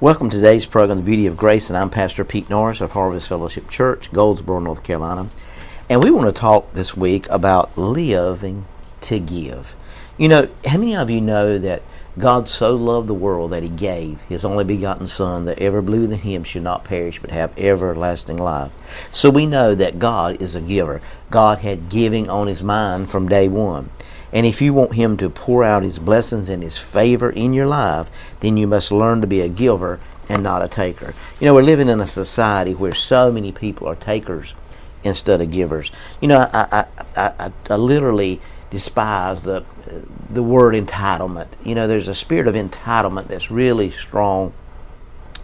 Welcome to today's program, The Beauty of Grace, and I'm Pastor Pete Norris of Harvest Fellowship Church, Goldsboro, North Carolina. And we want to talk this week about living to give. You know, how many of you know that God so loved the world that he gave his only begotten Son, that ever believeth in him should not perish but have everlasting life. So we know that God is a giver. God had giving on his mind from day one. And if you want Him to pour out His blessings and His favor in your life, then you must learn to be a giver and not a taker. You know, we're living in a society where so many people are takers instead of givers. You know, I, I, I, I literally despise the the word entitlement. You know, there's a spirit of entitlement that's really strong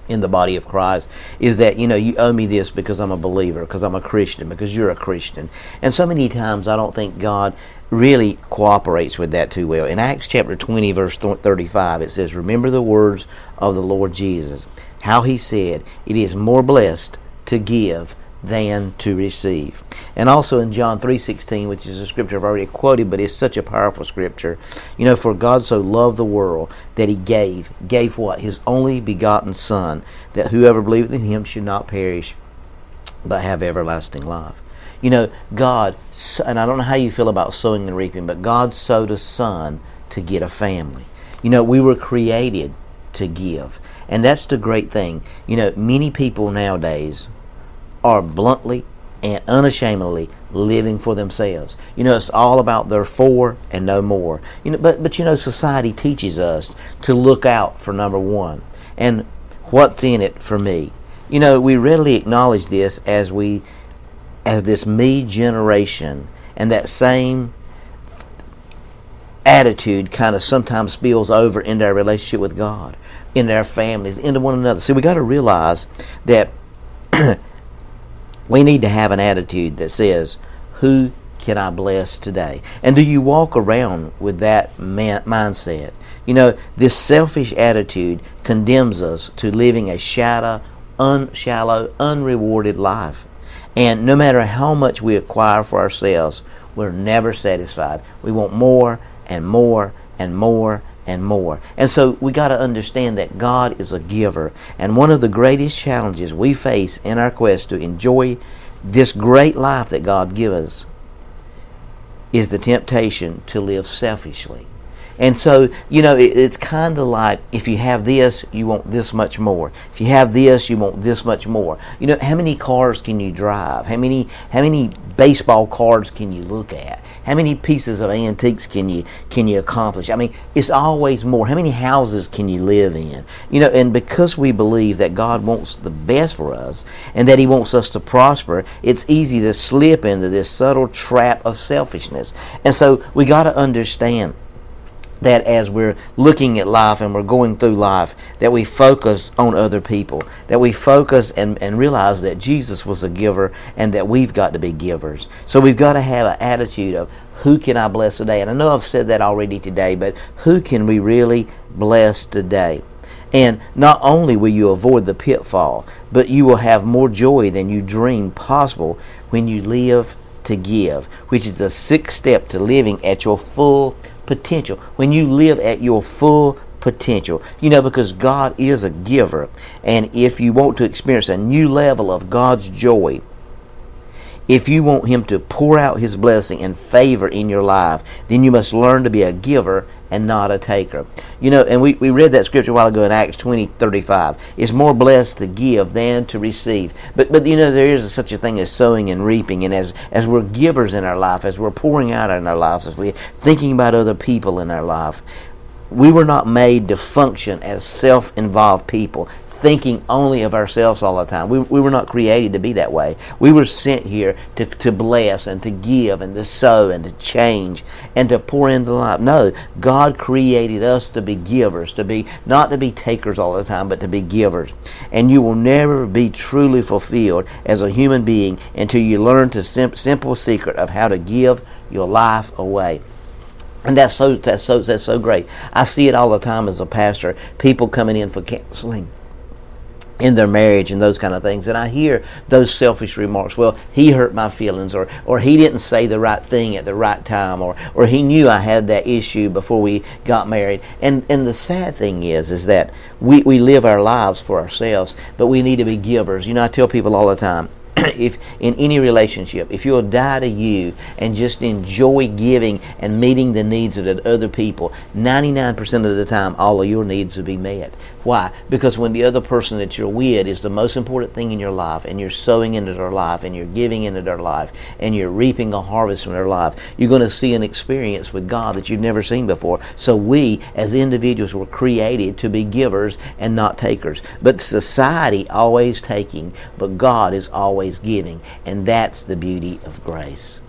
in the body of Christ is that you know you owe me this because I'm a believer, because I'm a Christian, because you're a Christian. And so many times I don't think God really cooperates with that too well. In Acts chapter 20 verse 35 it says remember the words of the Lord Jesus how he said it is more blessed to give than to receive. And also in John 3:16, which is a scripture I've already quoted, but it's such a powerful scripture. You know, for God so loved the world that he gave, gave what? His only begotten son, that whoever believeth in him should not perish, but have everlasting life. You know, God, and I don't know how you feel about sowing and reaping, but God sowed a son to get a family. You know, we were created to give. And that's the great thing. You know, many people nowadays are bluntly and unashamedly living for themselves. You know, it's all about their for and no more. You know, but but you know, society teaches us to look out for number one and what's in it for me. You know, we readily acknowledge this as we as this me generation and that same attitude kind of sometimes spills over into our relationship with God, into our families, into one another. See, we got to realize that we need to have an attitude that says, Who can I bless today? And do you walk around with that man- mindset? You know, this selfish attitude condemns us to living a shadow, un- shallow, unrewarded life. And no matter how much we acquire for ourselves, we're never satisfied. We want more and more and more and more. And so we got to understand that God is a giver. And one of the greatest challenges we face in our quest to enjoy this great life that God gives us is the temptation to live selfishly. And so, you know, it, it's kind of like if you have this, you want this much more. If you have this, you want this much more. You know, how many cars can you drive? How many how many baseball cards can you look at? How many pieces of antiques can you can you accomplish? I mean, it's always more. How many houses can you live in? You know, and because we believe that God wants the best for us and that He wants us to prosper, it's easy to slip into this subtle trap of selfishness. And so we got to understand that as we're looking at life and we're going through life, that we focus on other people, that we focus and, and realize that Jesus was a giver and that we've got to be givers. So we've got to have an attitude of who can I bless today? And I know I've said that already today, but who can we really bless today? And not only will you avoid the pitfall, but you will have more joy than you dreamed possible when you live to give, which is the sixth step to living at your full potential, when you live at your full potential. You know, because God is a giver. And if you want to experience a new level of God's joy, if you want Him to pour out His blessing and favor in your life, then you must learn to be a giver and not a taker. You know, and we, we read that scripture a while ago in Acts 20, 35. It's more blessed to give than to receive. But, but you know, there is such a thing as sowing and reaping. And as, as we're givers in our life, as we're pouring out in our lives, as we're thinking about other people in our life, we were not made to function as self involved people, thinking only of ourselves all the time. We, we were not created to be that way. We were sent here to, to bless and to give and to sow and to change and to pour into life. No, God created us to be givers, to be not to be takers all the time, but to be givers. And you will never be truly fulfilled as a human being until you learn the sim- simple secret of how to give your life away. And that's so that's so that's so great. I see it all the time as a pastor. People coming in for counseling in their marriage and those kind of things. And I hear those selfish remarks. Well, he hurt my feelings, or or he didn't say the right thing at the right time, or or he knew I had that issue before we got married. And and the sad thing is, is that we we live our lives for ourselves, but we need to be givers. You know, I tell people all the time if in any relationship, if you'll die to you and just enjoy giving and meeting the needs of the other people, 99% of the time, all of your needs will be met. Why? Because when the other person that you're with is the most important thing in your life, and you're sowing into their life, and you're giving into their life, and you're reaping a harvest from their life, you're going to see an experience with God that you've never seen before. So we, as individuals, were created to be givers and not takers. But society always taking, but God is always giving, and that's the beauty of grace.